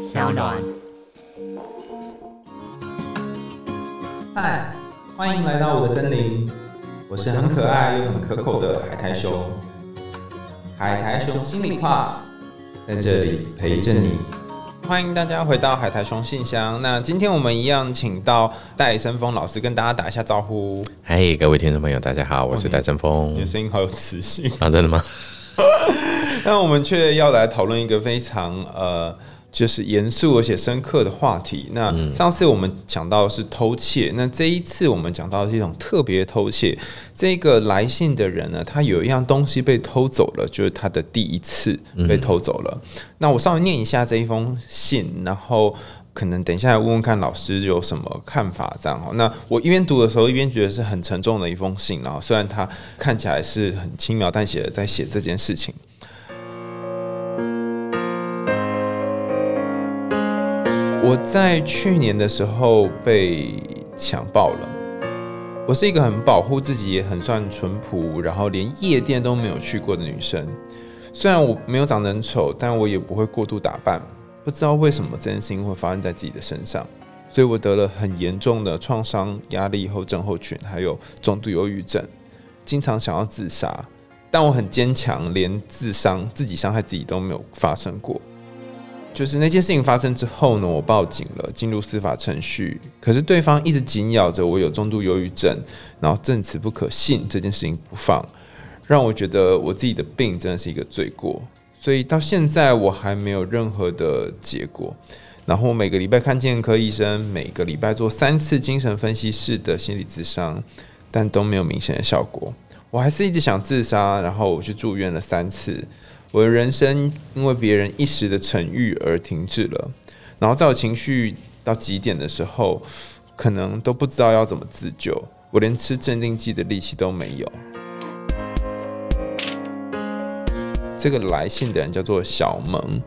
小暖。嗨，欢迎来到我的森林，我是很可爱又很可口的海苔熊。海苔熊心里话，在这里陪着你。欢迎大家回到海苔熊信箱。那今天我们一样，请到戴森峰老师跟大家打一下招呼。嗨，各位听众朋友，大家好，我是戴森峰。你的声音好有磁性 啊，真的吗？那我们却要来讨论一个非常呃。就是严肃而且深刻的话题。那上次我们讲到是偷窃，那这一次我们讲到的是一种特别偷窃。这个来信的人呢，他有一样东西被偷走了，就是他的第一次被偷走了。那我稍微念一下这一封信，然后可能等一下问问看老师有什么看法，这样哈。那我一边读的时候，一边觉得是很沉重的一封信，然后虽然他看起来是很轻描淡写的在写这件事情。我在去年的时候被强暴了。我是一个很保护自己，也很算淳朴，然后连夜店都没有去过的女生。虽然我没有长得很丑，但我也不会过度打扮。不知道为什么这件事情会发生在自己的身上，所以我得了很严重的创伤压力后症候群，还有重度忧郁症，经常想要自杀。但我很坚强，连自伤、自己伤害自己都没有发生过。就是那件事情发生之后呢，我报警了，进入司法程序。可是对方一直紧咬着我有重度忧郁症，然后证词不可信这件事情不放，让我觉得我自己的病真的是一个罪过。所以到现在我还没有任何的结果。然后我每个礼拜看健科医生，每个礼拜做三次精神分析式的心理咨商，但都没有明显的效果。我还是一直想自杀，然后我去住院了三次。我的人生因为别人一时的沉郁而停滞了，然后在我情绪到极点的时候，可能都不知道要怎么自救，我连吃镇定剂的力气都没有。这个来信的人叫做小萌，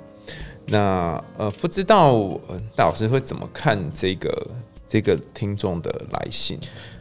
那呃不知道大老师会怎么看这个这个听众的来信？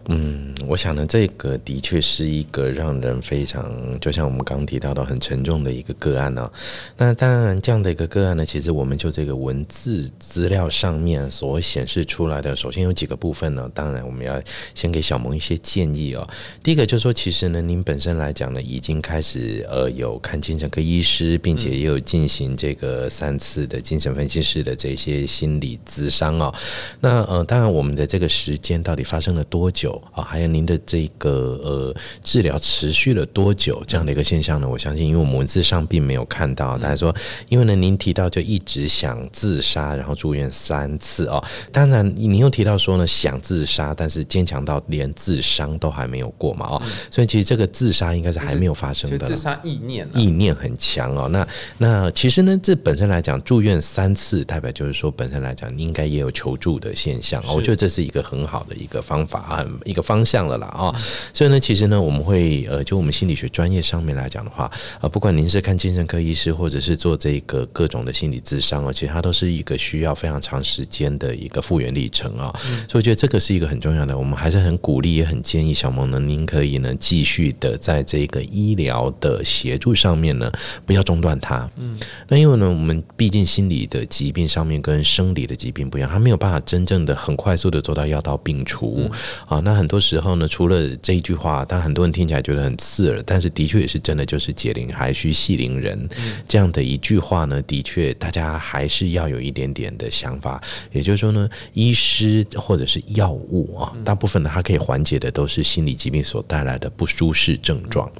嗯，我想呢，这个的确是一个让人非常，就像我们刚刚提到的很沉重的一个个案呢。那当然，这样的一个个案呢，其实我们就这个文字资料上面所显示出来的，首先有几个部分呢。当然，我们要先给小萌一些建议哦。第一个就是说，其实呢，您本身来讲呢，已经开始呃有看精神科医师，并且也有进行这个三次的精神分析师的这些心理咨商哦。那呃，当然，我们的这个时间到底发生了多久？啊，还有您的这个呃治疗持续了多久这样的一个现象呢？我相信，因为我们文字上并没有看到。大家说，因为呢，您提到就一直想自杀，然后住院三次哦。当然，您又提到说呢，想自杀，但是坚强到连自伤都还没有过嘛哦。所以其实这个自杀应该是还没有发生的。自杀意念，意念很强哦。那那其实呢，这本身来讲，住院三次，代表就是说本身来讲，你应该也有求助的现象。我觉得这是一个很好的一个方法啊。一个方向了啦啊，所以呢，其实呢，我们会呃，就我们心理学专业上面来讲的话，啊，不管您是看精神科医师，或者是做这个各种的心理咨商啊，其实它都是一个需要非常长时间的一个复原历程啊。所以我觉得这个是一个很重要的，我们还是很鼓励，也很建议小萌呢，您可以呢继续的在这个医疗的协助上面呢，不要中断它。嗯，那因为呢，我们毕竟心理的疾病上面跟生理的疾病不一样，它没有办法真正的很快速的做到药到病除啊。那很多时候呢，除了这一句话，但很多人听起来觉得很刺耳，但是的确也是真的，就是解铃还需系铃人这样的一句话呢，的确大家还是要有一点点的想法。也就是说呢，医师或者是药物啊，大部分呢，它可以缓解的都是心理疾病所带来的不舒适症状。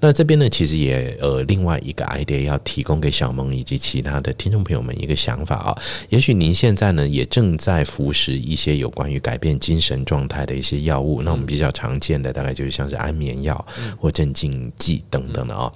那这边呢，其实也呃另外一个 idea 要提供给小萌以及其他的听众朋友们一个想法啊，也许您现在呢也正在服食一些有关于改变精神状态的一些。药物，那我们比较常见的大概就是像是安眠药或镇静剂等等的啊。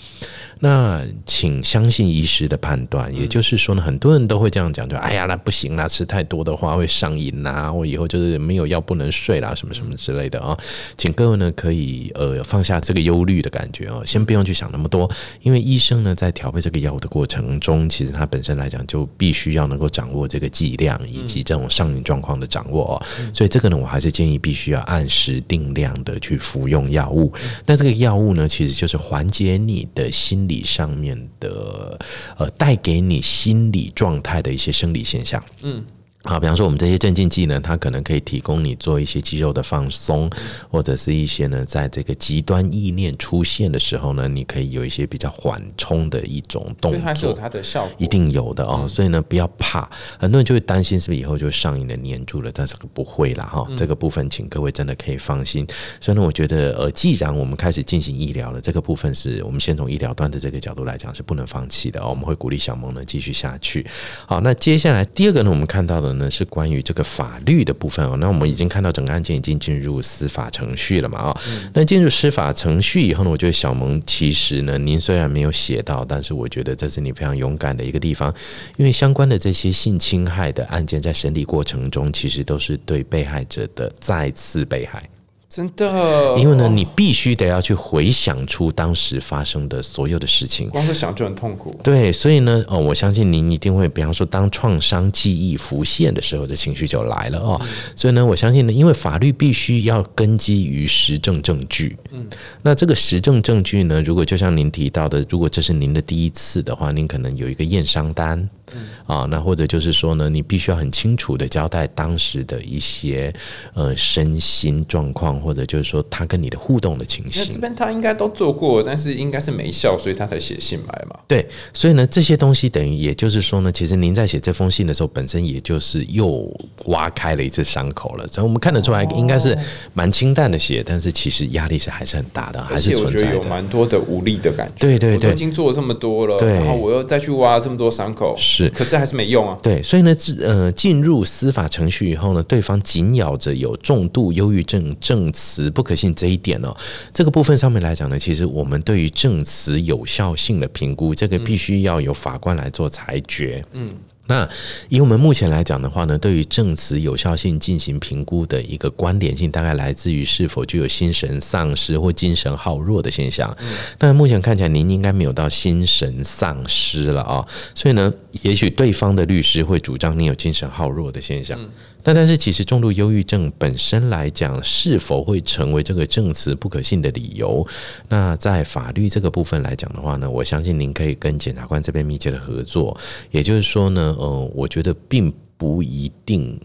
那请相信医师的判断，也就是说呢，很多人都会这样讲，就哎呀，那不行啦，吃太多的话会上瘾呐，我以后就是没有药不能睡啦，什么什么之类的啊。请各位呢可以呃放下这个忧虑的感觉哦，先不用去想那么多，因为医生呢在调配这个药物的过程中，其实他本身来讲就必须要能够掌握这个剂量以及这种上瘾状况的掌握哦。所以这个呢，我还是建议必须要按。按时定量的去服用药物。那这个药物呢，其实就是缓解你的心理上面的，呃，带给你心理状态的一些生理现象。嗯。好，比方说我们这些镇静剂呢，它可能可以提供你做一些肌肉的放松，或者是一些呢，在这个极端意念出现的时候呢，你可以有一些比较缓冲的一种动作，它有它的效果，一定有的哦。所以呢，不要怕，很多人就会担心是不是以后就上瘾了黏住了，但是不会了哈。这个部分，请各位真的可以放心。所以呢，我觉得呃，既然我们开始进行医疗了，这个部分是我们先从医疗端的这个角度来讲是不能放弃的哦。我们会鼓励小萌呢继续下去。好，那接下来第二个呢，我们看到的。呢是关于这个法律的部分哦，那我们已经看到整个案件已经进入司法程序了嘛啊？那进入司法程序以后呢，我觉得小萌其实呢，您虽然没有写到，但是我觉得这是你非常勇敢的一个地方，因为相关的这些性侵害的案件在审理过程中，其实都是对被害者的再次被害。真的，因为呢，你必须得要去回想出当时发生的所有的事情，光是想就很痛苦。对，所以呢，哦，我相信您一定会，比方说，当创伤记忆浮现的时候，这情绪就来了哦。所以呢，我相信呢，因为法律必须要根基于实证证据。嗯，那这个实证证据呢，如果就像您提到的，如果这是您的第一次的话，您可能有一个验伤单。嗯啊，那或者就是说呢，你必须要很清楚的交代当时的一些呃身心状况，或者就是说他跟你的互动的情形。这边他应该都做过，但是应该是没效，所以他才写信来嘛。对，所以呢，这些东西等于也就是说呢，其实您在写这封信的时候，本身也就是又挖开了一次伤口了。所以我们看得出来，应该是蛮清淡的写，但是其实压力是还是很大的，还是存在有蛮多的无力的感觉。对对对，我已经做了这么多了，然后我又再去挖这么多伤口。是，可是还是没用啊。对，所以呢，呃，进入司法程序以后呢，对方紧咬着有重度忧郁症证词不可信这一点哦，这个部分上面来讲呢，其实我们对于证词有效性的评估，这个必须要由法官来做裁决。嗯。那以我们目前来讲的话呢，对于证词有效性进行评估的一个观点性，大概来自于是否具有心神丧失或精神耗弱的现象。那目前看起来您应该没有到心神丧失了啊，所以呢，也许对方的律师会主张你有精神耗弱的现象。那但是其实重度忧郁症本身来讲，是否会成为这个证词不可信的理由？那在法律这个部分来讲的话呢，我相信您可以跟检察官这边密切的合作。也就是说呢，呃，我觉得并不一定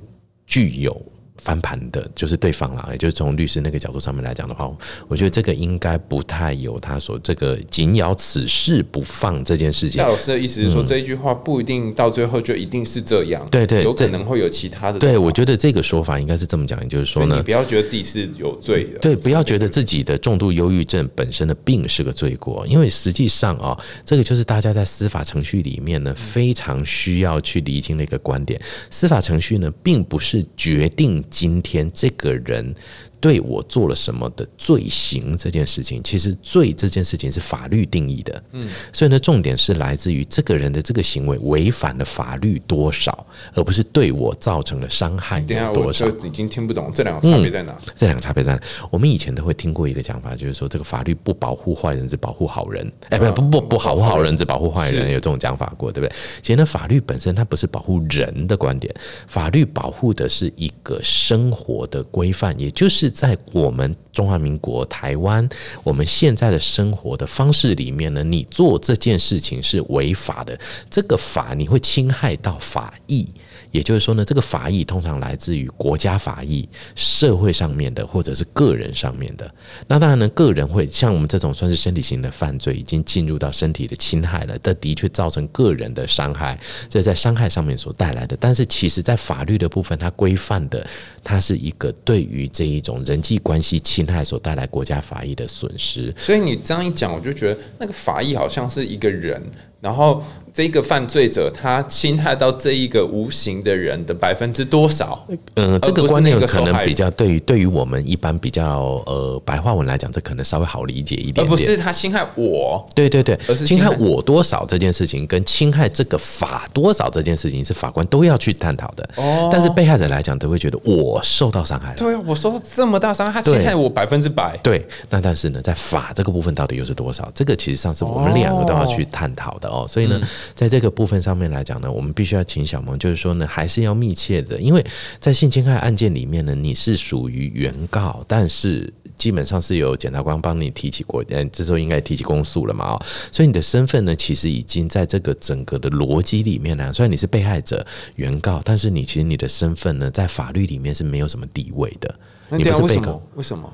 具有。翻盘的就是对方啦，也就是从律师那个角度上面来讲的话，我觉得这个应该不太有他所这个紧咬此事不放这件事情。夏老师的意思是说，这一句话不一定到最后就一定是这样，对对，有可能会有其他的。对，我觉得这个说法应该是这么讲，也就是说呢，你不要觉得自己是有罪的，对，不要觉得自己的重度忧郁症本身的病是个罪过，因为实际上啊，这个就是大家在司法程序里面呢非常需要去厘清的一个观点，司法程序呢并不是决定。今天这个人。对我做了什么的罪行这件事情，其实罪这件事情是法律定义的，嗯，所以呢，重点是来自于这个人的这个行为违反了法律多少，而不是对我造成了伤害有多少。已经听不懂这两个差别在哪？这两个差别在哪？我们以前都会听过一个讲法，就是说这个法律不保护坏人，只保护好人。哎，不不不不保护好人，只保护坏人，有这种讲法过，对不对？其实呢，法律本身它不是保护人的观点，法律保护的是一个生活的规范，也就是。在我们中华民国台湾，我们现在的生活的方式里面呢，你做这件事情是违法的，这个法你会侵害到法益。也就是说呢，这个法益通常来自于国家法益、社会上面的，或者是个人上面的。那当然呢，个人会像我们这种算是身体型的犯罪，已经进入到身体的侵害了，但的确造成个人的伤害，这在伤害上面所带来的。但是其实在法律的部分，它规范的，它是一个对于这一种人际关系侵害所带来国家法益的损失。所以你这样一讲，我就觉得那个法益好像是一个人。然后这个犯罪者他侵害到这一个无形的人的百分之多少？嗯，这个观念可能比较对于对于我们一般比较呃白话文来讲，这可能稍微好理解一点。而不是他侵害我，对对对，而是侵害我多少这件事情，跟侵害这个法多少这件事情，是法官都要去探讨的。哦，但是被害者来讲，都会觉得我受到伤害了。对啊，我受到这么大伤害，他侵害我百分之百。对，那但是呢，在法这个部分到底又是多少？这个其实上是我们两个都要去探讨的。哦。所以呢，在这个部分上面来讲呢，我们必须要请小萌，就是说呢，还是要密切的，因为在性侵害案件里面呢，你是属于原告，但是。基本上是有检察官帮你提起过，嗯，这时候应该提起公诉了嘛？哦，所以你的身份呢，其实已经在这个整个的逻辑里面呢，虽然你是被害者、原告，但是你其实你的身份呢，在法律里面是没有什么地位的。你不是被告，为什么？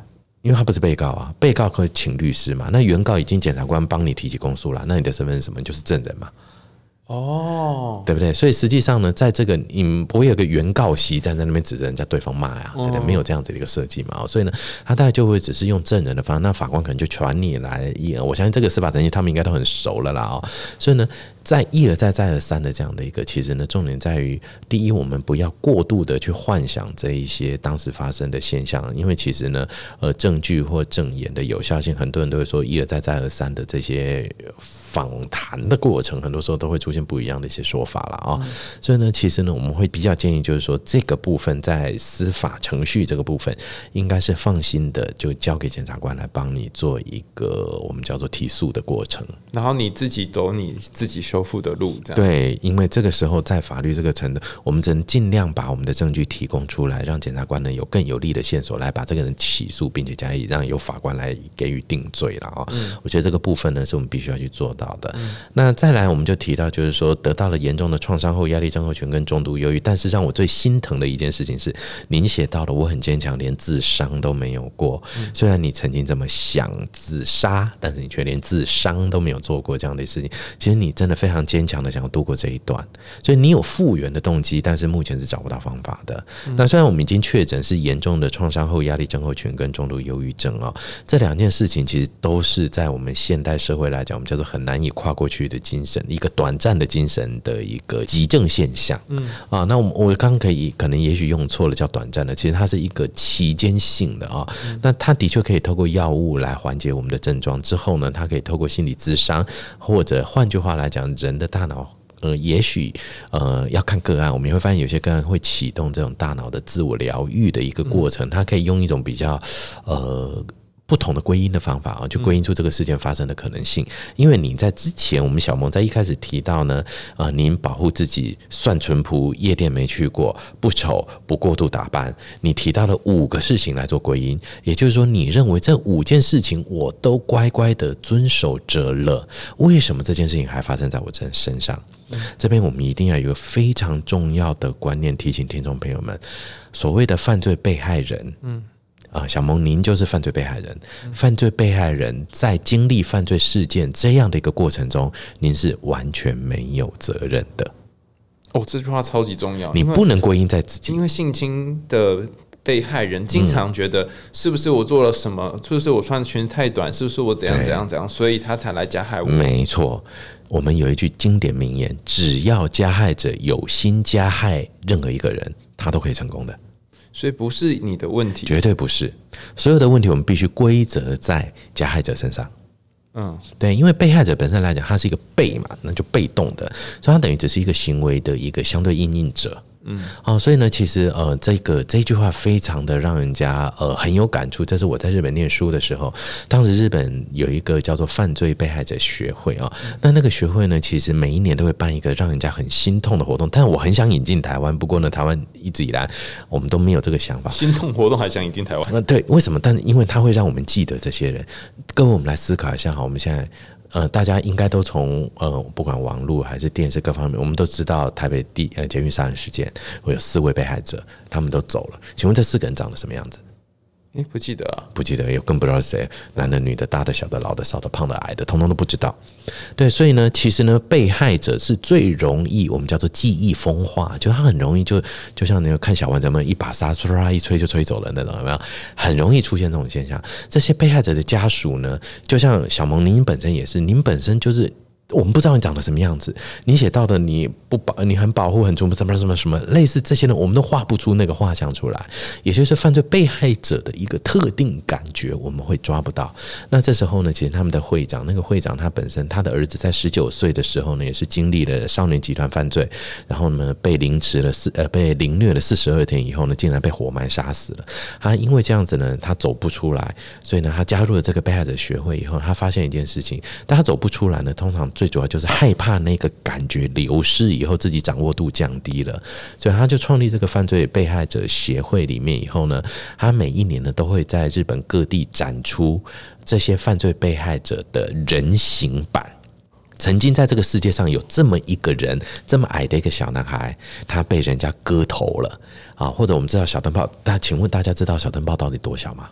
因为他不是被告啊，被告可以请律师嘛。那原告已经检察官帮你提起公诉了，那你的身份是什么？就是证人嘛。哦，对不对？所以实际上呢，在这个你不会有个原告席站在那边指着人家对方骂呀，对不对？没有这样子的一个设计嘛。所以呢，他大概就会只是用证人的方式，那法官可能就传你来一。我相信这个司法程序他们应该都很熟了啦哦。所以呢。在一而再再而三的这样的一个，其实呢，重点在于，第一，我们不要过度的去幻想这一些当时发生的现象，因为其实呢，呃，证据或证言的有效性，很多人都会说一而再再而三的这些访谈的过程，很多时候都会出现不一样的一些说法了啊。所以呢，其实呢，我们会比较建议，就是说这个部分在司法程序这个部分，应该是放心的，就交给检察官来帮你做一个我们叫做提速的过程，然后你自己走你自己修。复的路，这样对，因为这个时候在法律这个层的，我们只能尽量把我们的证据提供出来，让检察官呢有更有力的线索来把这个人起诉，并且加以让由法官来给予定罪了啊。我觉得这个部分呢是我们必须要去做到的。那再来，我们就提到就是说，得到了严重的创伤后压力症候群跟重度忧郁，但是让我最心疼的一件事情是，您写到了我很坚强，连自伤都没有过。虽然你曾经这么想自杀，但是你却连自伤都没有做过这样的事情。其实你真的非。非常坚强的想要度过这一段，所以你有复原的动机，但是目前是找不到方法的。那虽然我们已经确诊是严重的创伤后压力症候群跟重度忧郁症啊，这两件事情其实都是在我们现代社会来讲，我们叫做很难以跨过去的精神，一个短暂的精神的一个急症现象。嗯啊，那我我刚可以可能也许用错了，叫短暂的，其实它是一个期间性的啊。那它的确可以透过药物来缓解我们的症状，之后呢，它可以透过心理咨商，或者换句话来讲。人的大脑，呃，也许，呃，要看个案，我们也会发现有些个案会启动这种大脑的自我疗愈的一个过程，它可以用一种比较，呃。不同的归因的方法啊，就归因出这个事件发生的可能性。因为你在之前，我们小萌在一开始提到呢，呃，您保护自己算淳朴，夜店没去过，不丑，不过度打扮。你提到了五个事情来做归因，也就是说，你认为这五件事情我都乖乖的遵守着了，为什么这件事情还发生在我这身上？这边我们一定要有一个非常重要的观念提醒听众朋友们：所谓的犯罪被害人，嗯。啊，小萌，您就是犯罪被害人。犯罪被害人在经历犯罪事件这样的一个过程中，您是完全没有责任的。哦，这句话超级重要，你不能归因在自己。因为性侵的被害人经常觉得，是不是我做了什么？是不是我穿的裙子太短？是不是我怎样怎样怎样？所以他才来加害我。没错，我们有一句经典名言：只要加害者有心加害任何一个人，他都可以成功的。所以不是你的问题，绝对不是。所有的问题我们必须归责在加害者身上。嗯，对，因为被害者本身来讲，他是一个被嘛，那就被动的，所以他等于只是一个行为的一个相对应应者。嗯，哦，所以呢，其实呃，这个这句话非常的让人家呃很有感触。这是我在日本念书的时候，当时日本有一个叫做犯罪被害者学会啊，那那个学会呢，其实每一年都会办一个让人家很心痛的活动。但是我很想引进台湾，不过呢，台湾一直以来我们都没有这个想法。心痛活动还想引进台湾？呃，对，为什么？但因为它会让我们记得这些人。各位，我们来思考一下哈，我们现在。呃，大家应该都从呃，不管网络还是电视各方面，我们都知道台北地呃监狱杀人事件，会有四位被害者，他们都走了。请问这四个人长得什么样子？哎，不记得啊，不记得，又更不知道是谁，男的、女的、大的、小的、老的、少的、胖的、矮的，通通都不知道。对，所以呢，其实呢，被害者是最容易我们叫做记忆风化，就他很容易就就像你看小丸子们一把沙唰一吹就吹走了那种，有没有？很容易出现这种现象。这些被害者的家属呢，就像小萌，您本身也是，您本身就是。我们不知道你长得什么样子，你写到的你不保，你很保护很重什么什么什么类似这些呢，我们都画不出那个画像出来，也就是犯罪被害者的一个特定感觉，我们会抓不到。那这时候呢，其实他们的会长，那个会长他本身他的儿子在十九岁的时候呢，也是经历了少年集团犯罪，然后呢被凌迟了四呃被凌虐了四十二天以后呢，竟然被活埋杀死了。他因为这样子呢，他走不出来，所以呢，他加入了这个被害者学会以后，他发现一件事情，但他走不出来呢，通常。最主要就是害怕那个感觉流失以后，自己掌握度降低了，所以他就创立这个犯罪被害者协会里面以后呢，他每一年呢都会在日本各地展出这些犯罪被害者的人形版。曾经在这个世界上有这么一个人，这么矮的一个小男孩，他被人家割头了啊！或者我们知道小灯泡，但请问大家知道小灯泡到底多小吗？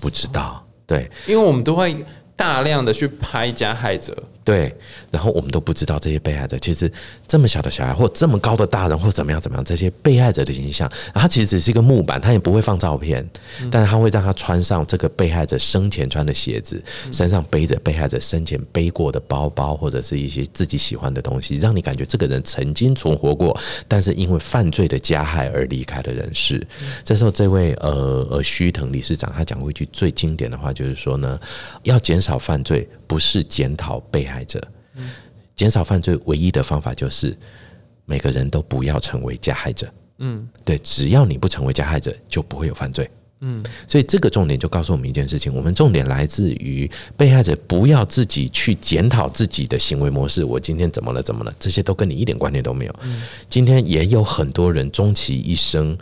不知道，对，因为我们都会大量的去拍加害者，对，然后我们都不知道这些被害者其实这么小的小孩，或这么高的大人，或怎么样怎么样，这些被害者的形象，他其实只是一个木板，他也不会放照片，但是他会让他穿上这个被害者生前穿的鞋子，身上背着被害者生前背过的包包，或者是一些自己喜欢的东西，让你感觉这个人曾经存活过，但是因为犯罪的加害而离开了人世。这时候，这位呃呃须藤理事长他讲过一句最经典的话，就是说呢，要减少犯罪，不是检讨被害者，减少犯罪唯一的方法就是每个人都不要成为加害者。嗯，对，只要你不成为加害者，就不会有犯罪。嗯，所以这个重点就告诉我们一件事情：我们重点来自于被害者不要自己去检讨自己的行为模式。我今天怎么了？怎么了？这些都跟你一点关联都没有。今天也有很多人终其一生，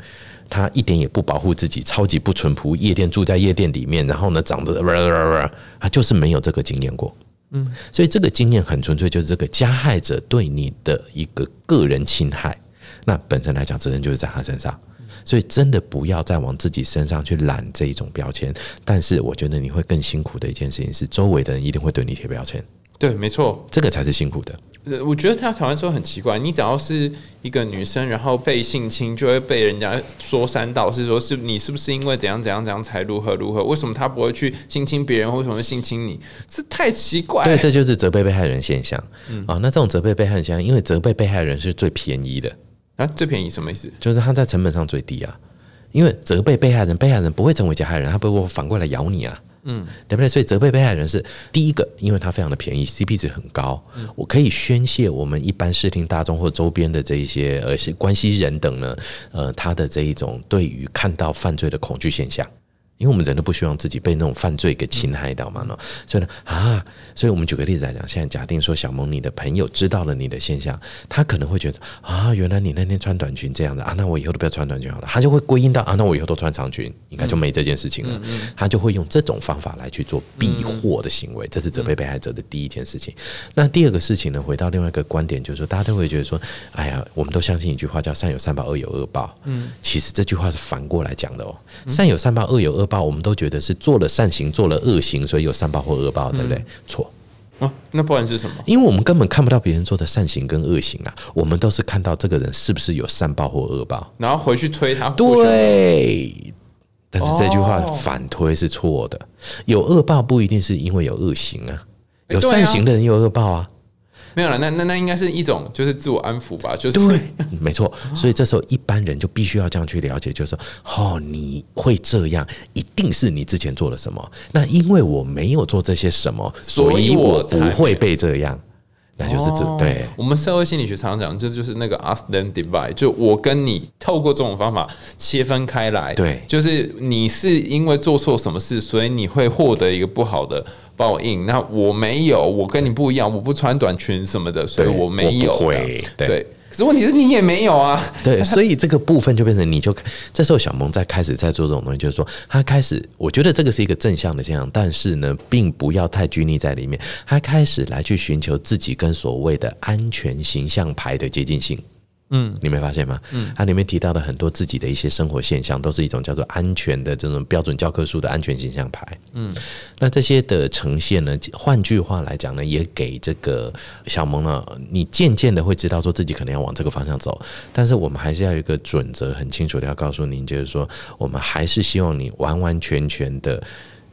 他一点也不保护自己，超级不淳朴，夜店住在夜店里面，然后呢，长得他就是没有这个经验过。嗯，所以这个经验很纯粹，就是这个加害者对你的一个个人侵害，那本身来讲，责任就是在他身上。所以真的不要再往自己身上去揽这一种标签。但是我觉得你会更辛苦的一件事情是，周围的人一定会对你贴标签，对，没错，这个才是辛苦的。呃我觉得他台湾说很奇怪，你只要是一个女生，然后被性侵，就会被人家说三道四，说是你是不是因为怎样怎样怎样才如何如何？为什么他不会去性侵别人？为什么会性侵你？这太奇怪了。对，这就是责备被害人现象。嗯啊，那这种责备被害人现象，因为责备被害人是最便宜的，啊，最便宜什么意思？就是他在成本上最低啊。因为责备被害人，被害人不会成为加害人，他不会反过来咬你啊。嗯，对不对？所以责备被害人是第一个，因为它非常的便宜，CP 值很高，我可以宣泄我们一般视听大众或周边的这一些呃是关系人等呢，呃，他的这一种对于看到犯罪的恐惧现象。因为我们人都不希望自己被那种犯罪给侵害到嘛呢，所以呢啊，所以我们举个例子来讲，现在假定说小萌你的朋友知道了你的现象，他可能会觉得啊，原来你那天穿短裙这样的啊，那我以后都不要穿短裙好了，他就会归因到啊，那我以后都穿长裙，应该就没这件事情了，他就会用这种方法来去做避祸的行为，这是责备被害者的第一件事情。那第二个事情呢，回到另外一个观点，就是说大家都会觉得说，哎呀，我们都相信一句话叫善有善报，恶有恶报。嗯，其实这句话是反过来讲的哦，善有善报，恶有恶报，我们都觉得是做了善行，做了恶行，所以有善报或恶报，对不对？错，啊，那不然是什么？因为我们根本看不到别人做的善行跟恶行啊，我们都是看到这个人是不是有善报或恶报。然后回去推他，对，但是这句话哦反推是错的，有恶报不一定是因为有恶行啊，有善行的人有恶报啊。没有了，那那那应该是一种就是自我安抚吧，就是对，没错。所以这时候一般人就必须要这样去了解，就是说，哦，你会这样，一定是你之前做了什么。那因为我没有做这些什么，所以我不会被这样。那就是这、哦对。我们社会心理学常常讲，这就是那个 us then divide，就我跟你透过这种方法切分开来。对就是你是因为做错什么事，所以你会获得一个不好的报应。那我没有，我跟你不一样，我不穿短裙什么的，所以我没有。对。可是问题是你也没有啊。对，所以这个部分就变成你就这时候小萌在开始在做这种东西，就是说他开始，我觉得这个是一个正向的现象，但是呢，并不要太拘泥在里面。他开始来去寻求自己跟所谓的安全形象牌的接近性。嗯，你没发现吗？嗯，它里面提到的很多自己的一些生活现象，都是一种叫做安全的这种标准教科书的安全形象牌。嗯，那这些的呈现呢，换句话来讲呢，也给这个小萌呢，你渐渐的会知道说自己可能要往这个方向走，但是我们还是要有一个准则，很清楚的要告诉您，就是说，我们还是希望你完完全全的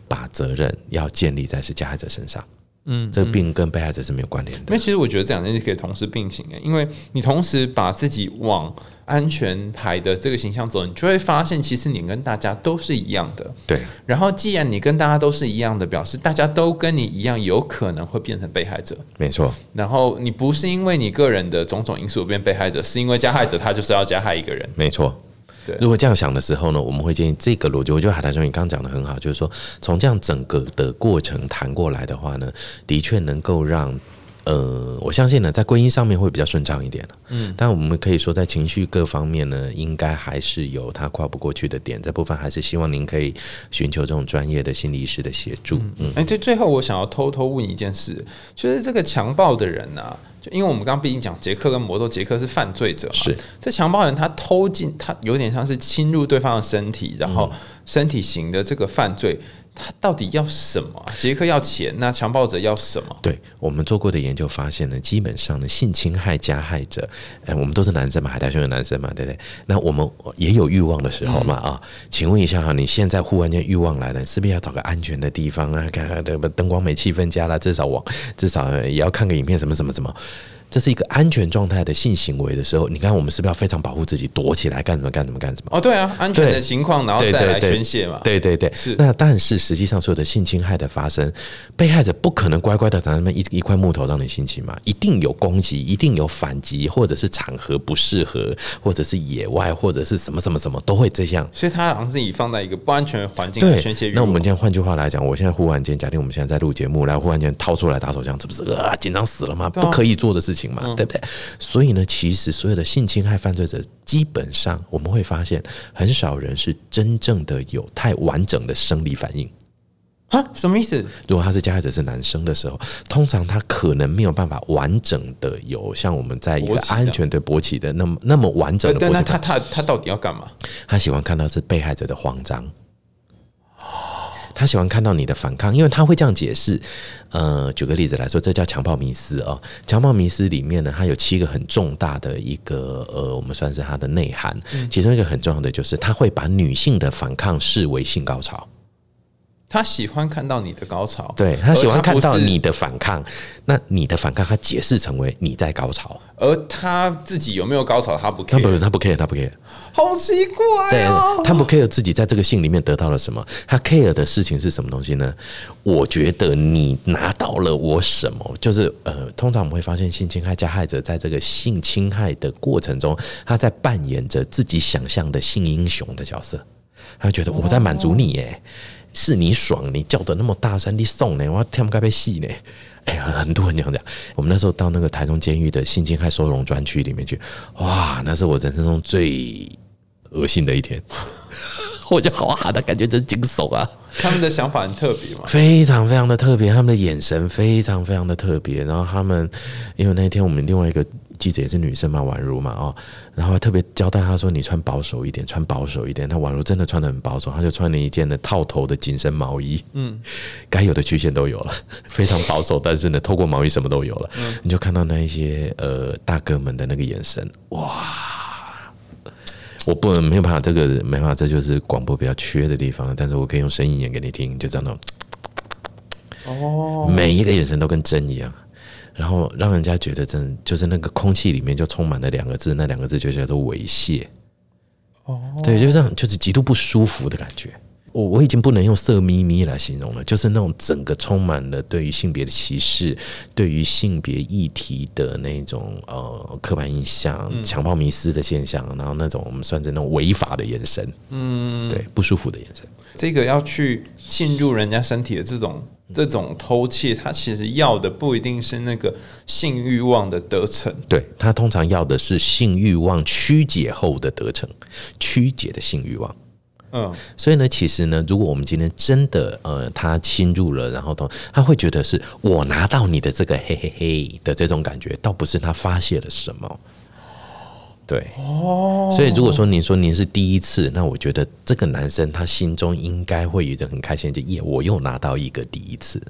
把责任要建立在是加害者身上。嗯，这个病跟被害者是没有关联的因为。其实我觉得这两件事可以同时并行的，因为你同时把自己往安全牌的这个形象走，你就会发现其实你跟大家都是一样的。对，然后既然你跟大家都是一样的，表示大家都跟你一样，有可能会变成被害者。没错，然后你不是因为你个人的种种因素变被害者，是因为加害者他就是要加害一个人。没错。对如果这样想的时候呢，我们会建议这个逻辑，我觉得海苔兄你刚刚讲的很好，就是说从这样整个的过程谈过来的话呢，的确能够让呃，我相信呢，在归因上面会比较顺畅一点嗯，但我们可以说，在情绪各方面呢，应该还是有他跨不过去的点。这部分还是希望您可以寻求这种专业的心理师的协助。嗯，哎，最最后我想要偷偷问一件事，就是这个强暴的人呢，就因为我们刚刚毕竟讲杰克跟摩托，杰克是犯罪者，是这强暴人他偷进，他有点像是侵入对方的身体，然后身体型的这个犯罪。他到底要什么？杰克要钱，那强暴者要什么？对我们做过的研究发现呢，基本上呢，性侵害加害者，哎，我们都是男生嘛，海大兄有男生嘛，对不对？那我们也有欲望的时候嘛啊？请问一下哈，你现在忽然间欲望来了，是不是要找个安全的地方啊？看看这个灯光美、气氛佳了，至少网至少也要看个影片，什么什么什么。这是一个安全状态的性行为的时候，你看我们是不是要非常保护自己，躲起来干什么干什么干什么？哦，对啊，安全的情况，然后再来宣泄嘛。对对对，是。那但是实际上，所有的性侵害的发生，被害者不可能乖乖的在那边一一块木头让你性侵嘛，一定有攻击，一定有反击，或者是场合不适合，或者是野外，或者是什么什么什么都会这样。所以他好像自己放在一个不安全的环境来宣泄。那我们这样换句话来讲，我现在忽然间，假定我们现在在录节目，来忽然间掏出来打手枪，这不是啊紧张死了吗？不可以做的事情嘛，对不对？所以呢，其实所有的性侵害犯罪者，基本上我们会发现，很少人是真正的有太完整的生理反应啊？什么意思？如果他是加害者是男生的时候，通常他可能没有办法完整的有像我们在一个安全的勃起的那么那么完整的。那他他他到底要干嘛？他喜欢看到是被害者的慌张。他喜欢看到你的反抗，因为他会这样解释。呃，举个例子来说，这叫强暴迷思哦。强暴迷思里面呢，它有七个很重大的一个呃，我们算是它的内涵。其中一个很重要的就是，他会把女性的反抗视为性高潮。他喜欢看到你的高潮，对他喜欢看到你的反抗。那你的反抗，他解释成为你在高潮，而他自己有没有高潮，他不，他不，他不 care，他不 care。好奇怪啊！他不 care 自己在这个性里面得到了什么，他 care 的事情是什么东西呢？我觉得你拿到了我什么？就是呃，通常我们会发现，性侵害加害者在这个性侵害的过程中，他在扮演着自己想象的性英雄的角色，他觉得我在满足你耶。是你爽，你叫的那么大声，你送呢？我要听不该被戏呢？哎呀，很多人这样讲。我们那时候到那个台中监狱的性侵害收容专区里面去，哇，那是我人生中最恶心的一天。我就好喊的感觉真惊悚啊！他们的想法很特别嘛，非常非常的特别，他们的眼神非常非常的特别。然后他们，因为那天我们另外一个。记者也是女生嘛，宛如嘛哦，然后特别交代她说：“你穿保守一点，穿保守一点。”那宛如真的穿的很保守，她就穿了一件的套头的紧身毛衣，嗯，该有的曲线都有了，非常保守，但是呢，透过毛衣什么都有了，你就看到那一些呃大哥们的那个眼神，哇！我不能没有办法，这个没办法，这就是广播比较缺的地方，但是我可以用声音演给你听，就这样，哦，每一个眼神都跟针一样。然后让人家觉得真就是那个空气里面就充满了两个字，那两个字就叫做猥亵。哦，对，就这样，就是极度不舒服的感觉。我我已经不能用色眯眯来形容了，就是那种整个充满了对于性别的歧视，对于性别议题的那种呃刻板印象、强暴迷思的现象，然后那种我们算是那种违法的眼神，嗯，对，不舒服的眼神。这个要去进入人家身体的这种。这种偷窃，他其实要的不一定是那个性欲望的得逞，对他通常要的是性欲望曲解后的得逞，曲解的性欲望。嗯，所以呢，其实呢，如果我们今天真的呃，他侵入了，然后他他会觉得是我拿到你的这个嘿嘿嘿的这种感觉，倒不是他发泄了什么。对，哦，所以如果说您说您是第一次，那我觉得这个男生他心中应该会有一种很开心，就耶，我又拿到一个第一次。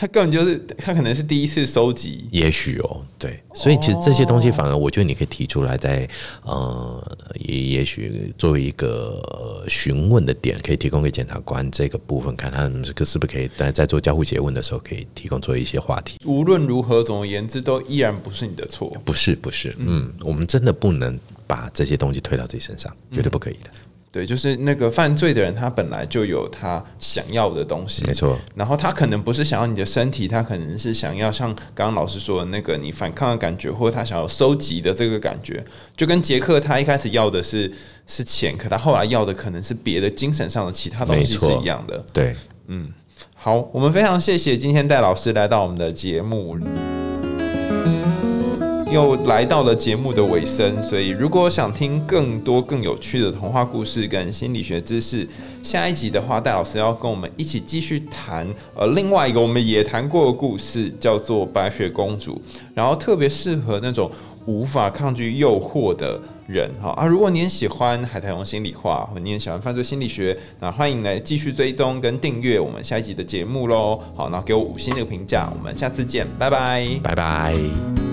他根本就是他可能是第一次收集，也许哦，对，所以其实这些东西反而我觉得你可以提出来，在呃，也也许作为一个询问的点，可以提供给检察官这个部分，看他这个是不是可以在在做交互结问的时候，可以提供做一些话题。无论如何，总而言之，都依然不是你的错，不是不是，嗯，我们真的不能把这些东西推到自己身上，绝对不可以的。对，就是那个犯罪的人，他本来就有他想要的东西，没错。然后他可能不是想要你的身体，他可能是想要像刚刚老师说的那个你反抗的感觉，或者他想要收集的这个感觉，就跟杰克他一开始要的是是钱，可他后来要的可能是别的精神上的其他东西是一样的。对，嗯。好，我们非常谢谢今天戴老师来到我们的节目。又来到了节目的尾声，所以如果想听更多更有趣的童话故事跟心理学知识，下一集的话，戴老师要跟我们一起继续谈呃另外一个我们也谈过的故事，叫做白雪公主，然后特别适合那种无法抗拒诱惑的人哈啊！如果你也喜欢海苔熊心理话，或你也喜欢犯罪心理学，那欢迎来继续追踪跟订阅我们下一集的节目喽。好，那给我五星的评价，我们下次见，拜拜，拜拜。